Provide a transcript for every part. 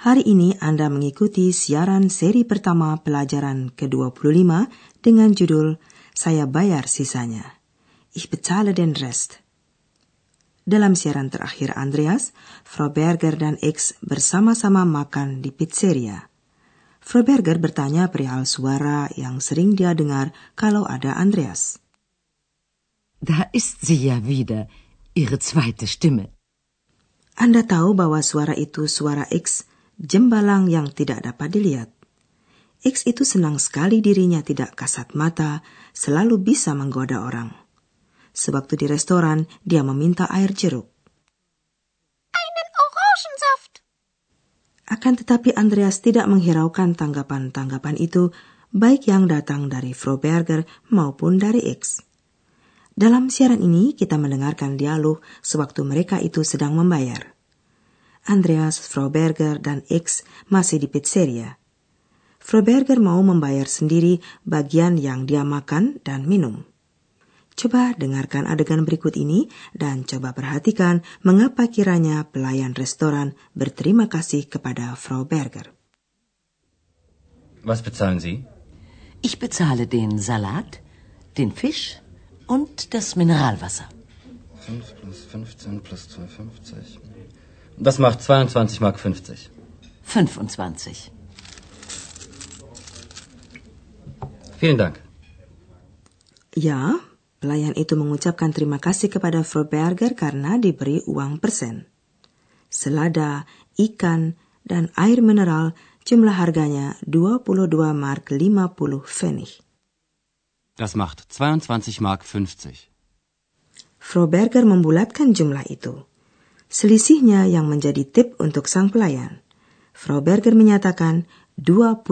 hari ini Anda mengikuti siaran seri pertama pelajaran ke-25 dengan judul Saya Bayar Sisanya. Ich bezahle den Rest. Dalam siaran terakhir Andreas, Frau Berger dan X bersama-sama makan di pizzeria. Frau Berger bertanya perihal suara yang sering dia dengar kalau ada Andreas. Da ist sie ja wieder, ihre zweite Stimme. Anda tahu bahwa suara itu suara X, jembalang yang tidak dapat dilihat. X itu senang sekali dirinya tidak kasat mata, selalu bisa menggoda orang. Sewaktu di restoran, dia meminta air jeruk. Einen Orangensaft. Akan tetapi Andreas tidak menghiraukan tanggapan-tanggapan itu, baik yang datang dari Frau Berger maupun dari X. Dalam siaran ini kita mendengarkan dialog sewaktu mereka itu sedang membayar. Andreas, Frau Berger, dan X masih di pizzeria. Frau Berger mau membayar sendiri bagian yang dia makan dan minum. Coba dengarkan adegan berikut ini dan coba perhatikan mengapa kiranya pelayan restoran berterima kasih kepada Frau Berger. Was bezahlen Sie? Ich bezahle den Salat, den Fisch und das Mineralwasser. 5 plus 15 plus 2,50. Das macht 22 Mark 50. 25. Vielen Dank. Ya, pelayan itu mengucapkan terima kasih kepada Frau Berger karena diberi uang persen. Selada, ikan, dan air mineral jumlah harganya 22 mark 50 Pfennig. Das macht 22 Mark 50. Frau Berger membulatkan jumlah itu. Selisihnya yang menjadi tip untuk sang pelayan. Frau Berger menyatakan 25.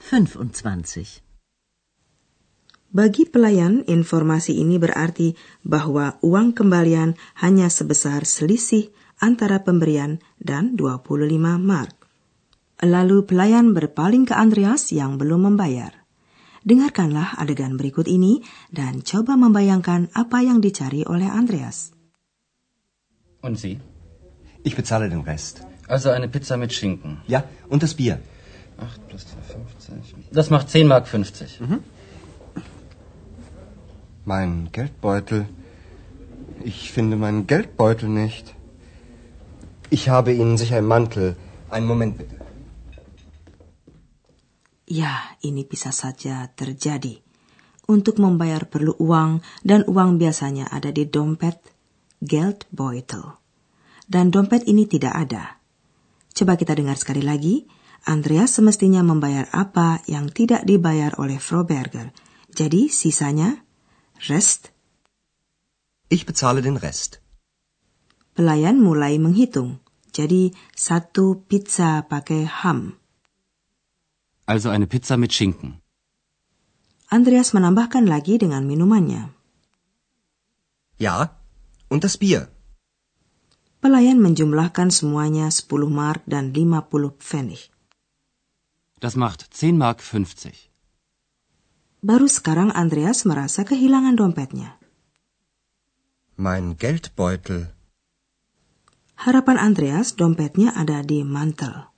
25. Bagi pelayan, informasi ini berarti bahwa uang kembalian hanya sebesar selisih antara pemberian dan 25 mark. Lalu pelayan berpaling ke Andreas yang belum membayar. Dengarkanlah adegan berikut ini dan coba membayangkan apa yang dicari oleh Andreas. Und Sie? Ich bezahle den Rest. Also eine Pizza mit Schinken. Ja, und das Bier. 8 plus 2,50. Das macht 10 Mark 50. Mein Geldbeutel. Ich finde meinen Geldbeutel nicht. Ich habe Ihnen sicher im Mantel. Einen Moment bitte. Ya, ini bisa saja terjadi. Untuk membayar perlu uang dan uang biasanya ada di dompet Geldbeutel. Dan dompet ini tidak ada. Coba kita dengar sekali lagi. Andreas semestinya membayar apa yang tidak dibayar oleh Frau Berger. Jadi sisanya rest. Ich bezahle den Rest. Pelayan mulai menghitung. Jadi satu pizza pakai ham. Also eine Pizza mit Schinken. Andreas menambahkan lagi dengan minumannya. Ja, und das Bier. Pelayan menjumlahkan semuanya 10 mark dan 50 pfennig. Das macht 10 Mark 50. Baru sekarang Andreas merasa kehilangan dompetnya. Mein Geldbeutel. Harapan Andreas dompetnya ada di mantel.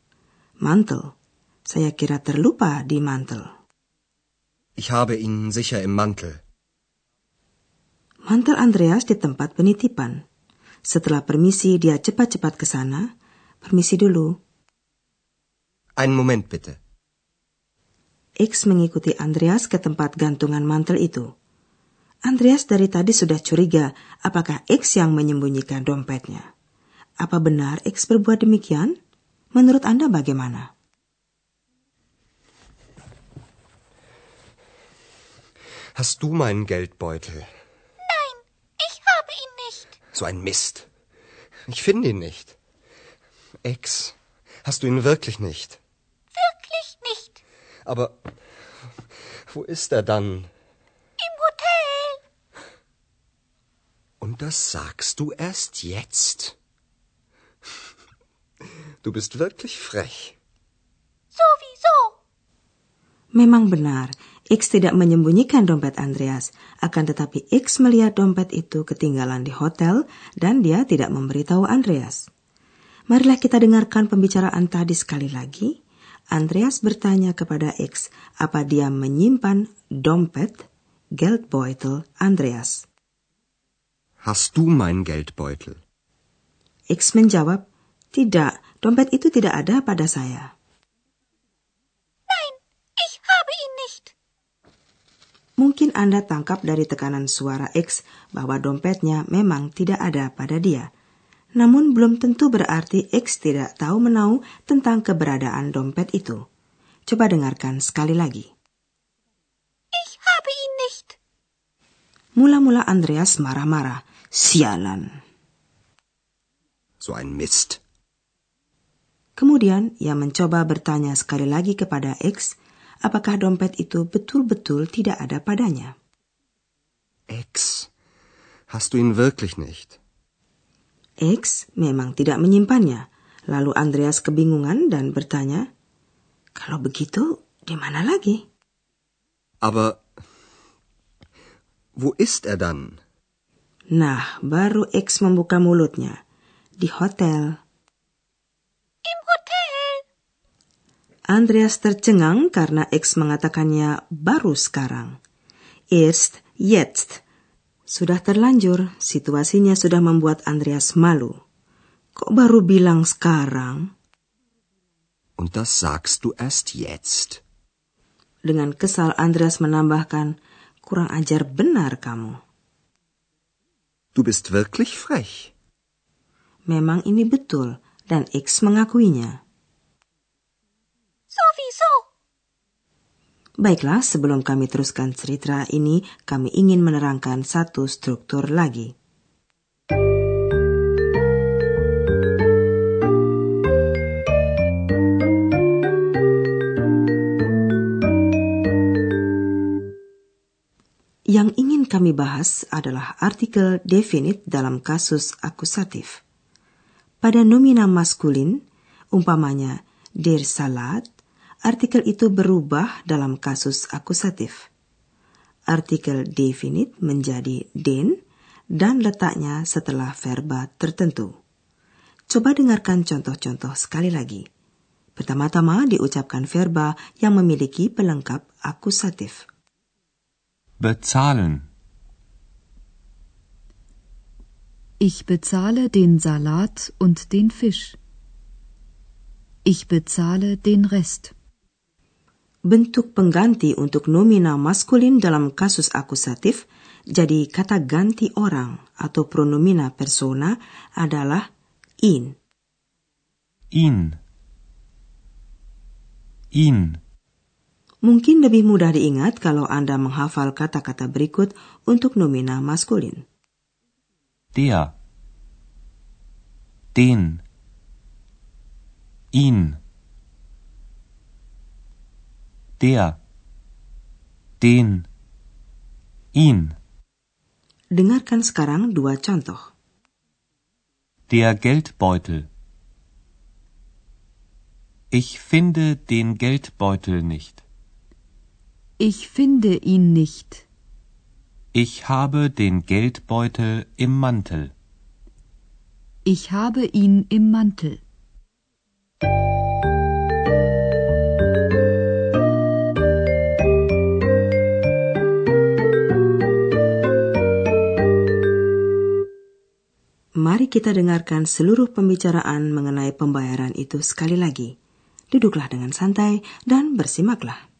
Mantel. Saya kira terlupa di mantel. Ich habe ihn sicher im Mantel. Mantel Andreas di tempat penitipan. Setelah permisi, dia cepat-cepat ke sana. Permisi dulu. Einen Moment bitte. X mengikuti Andreas ke tempat gantungan mantel itu. Andreas dari tadi sudah curiga apakah X yang menyembunyikan dompetnya. Apa benar X berbuat demikian? Menurut Anda bagaimana? Hast du meinen Geldbeutel? So ein Mist. Ich finde ihn nicht. Ex, hast du ihn wirklich nicht? Wirklich nicht. Aber wo ist er dann? Im Hotel. Und das sagst du erst jetzt? Du bist wirklich frech. Sowieso. Memang benar, X tidak menyembunyikan dompet Andreas, akan tetapi X melihat dompet itu ketinggalan di hotel dan dia tidak memberitahu Andreas. Marilah kita dengarkan pembicaraan tadi sekali lagi. Andreas bertanya kepada X apa dia menyimpan dompet Geldbeutel Andreas. Hast du mein Geldbeutel? X menjawab, tidak, dompet itu tidak ada pada saya. Nein, ich habe ihn nicht. Mungkin Anda tangkap dari tekanan suara X bahwa dompetnya memang tidak ada pada dia. Namun belum tentu berarti X tidak tahu menau tentang keberadaan dompet itu. Coba dengarkan sekali lagi. Ich habe ihn nicht. Mula-mula Andreas marah-marah. Sialan. So ein Mist. Kemudian ia mencoba bertanya sekali lagi kepada X apakah dompet itu betul-betul tidak ada padanya. Ex, hast du ihn wirklich nicht? X memang tidak menyimpannya. Lalu Andreas kebingungan dan bertanya, "Kalau begitu, di mana lagi?" Aber wo ist er dann? Nah, baru X membuka mulutnya. Di hotel. Im Hotel. Andreas tercengang karena X mengatakannya baru sekarang. Erst, jetzt. Sudah terlanjur, situasinya sudah membuat Andreas malu. Kok baru bilang sekarang? Und das sagst du erst jetzt. Dengan kesal Andreas menambahkan, kurang ajar benar kamu. Du bist wirklich frech. Memang ini betul, dan X mengakuinya. Baiklah, sebelum kami teruskan cerita ini, kami ingin menerangkan satu struktur lagi. Yang ingin kami bahas adalah artikel definite dalam kasus akusatif. Pada nomina maskulin, umpamanya der Salat, artikel itu berubah dalam kasus akusatif. Artikel definite menjadi den dan letaknya setelah verba tertentu. Coba dengarkan contoh-contoh sekali lagi. Pertama-tama diucapkan verba yang memiliki pelengkap akusatif. Bezahlen. Ich bezahle den Salat und den Fisch. Ich bezahle den Rest. Bentuk pengganti untuk nomina maskulin dalam kasus akusatif jadi kata ganti orang atau pronomina persona adalah in. Ihn. Ihn. Mungkin lebih mudah diingat kalau Anda menghafal kata-kata berikut untuk nomina maskulin. Der. Den. Ihn. Der. Den. Ihn. Dengarkan sekarang dua contoh. Der Geldbeutel. Ich finde den Geldbeutel nicht. Ich finde ihn nicht. Ich habe den Geldbeutel im Mantel. Ich habe ihn im Mantel. Kita dengarkan seluruh pembicaraan mengenai pembayaran itu sekali lagi. Duduklah dengan santai dan bersimaklah.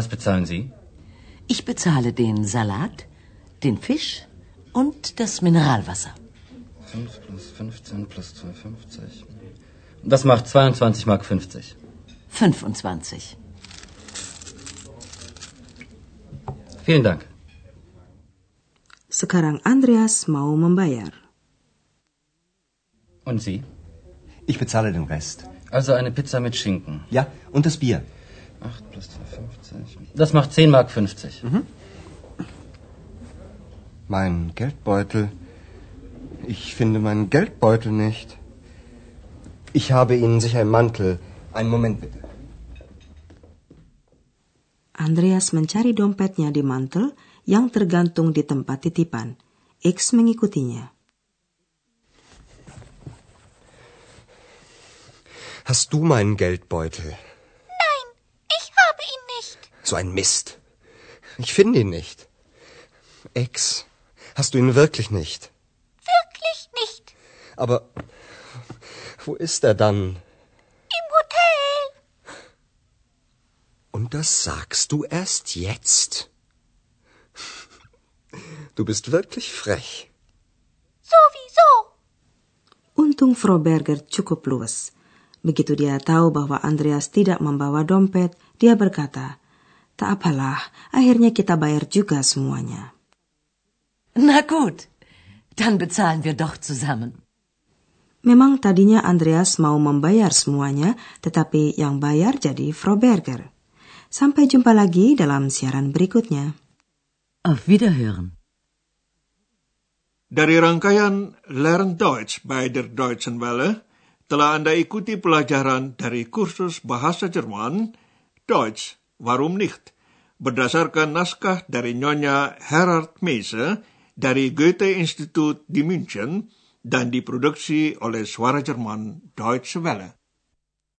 Was bezahlen Sie? Ich bezahle den Salat, den Fisch und das Mineralwasser. 5 plus 15 plus 2,50. Das macht 22 Mark 50. 25. Vielen Dank. Sekarang Andreas mau membayar. Und Sie? Ich bezahle den Rest. Also eine Pizza mit Schinken. Ja, und das Bier. 8 plus 2,50. Das macht 10 Mark 50. Mein Geldbeutel. Ich finde meinen Geldbeutel nicht. Ich habe Ihnen sicher einen Mantel. Einen Moment bitte. Andreas mencari dompetnya di mantel yang tergantung di tempat titipan. X mengikutinya. Hast du meinen Geldbeutel? Nein, ich habe ihn nicht. So ein Mist. Ich finde ihn nicht. Ex, hast du ihn wirklich nicht? Wirklich nicht. Aber wo ist er dann? Im Hotel. Und das sagst du erst jetzt? Du bist wirklich frech. Sowieso. Untung Frau Berger cukup luas. Begitu dia tahu bahwa Andreas tidak membawa dompet, dia berkata, Tak apalah, akhirnya kita bayar juga semuanya. Na gut, dann bezahlen wir doch zusammen. Memang tadinya Andreas mau membayar semuanya, tetapi yang bayar jadi Frau Berger. Sampai jumpa lagi dalam siaran berikutnya. Auf Wiederhören. Dari rangkaian Learn Deutsch bei der Deutschen Welle, telah Anda ikuti pelajaran dari kursus bahasa Jerman, Deutsch, warum nicht, berdasarkan naskah dari Nyonya Herard Meise dari Goethe-Institut di München dan diproduksi oleh Suara Jerman Deutsche Welle.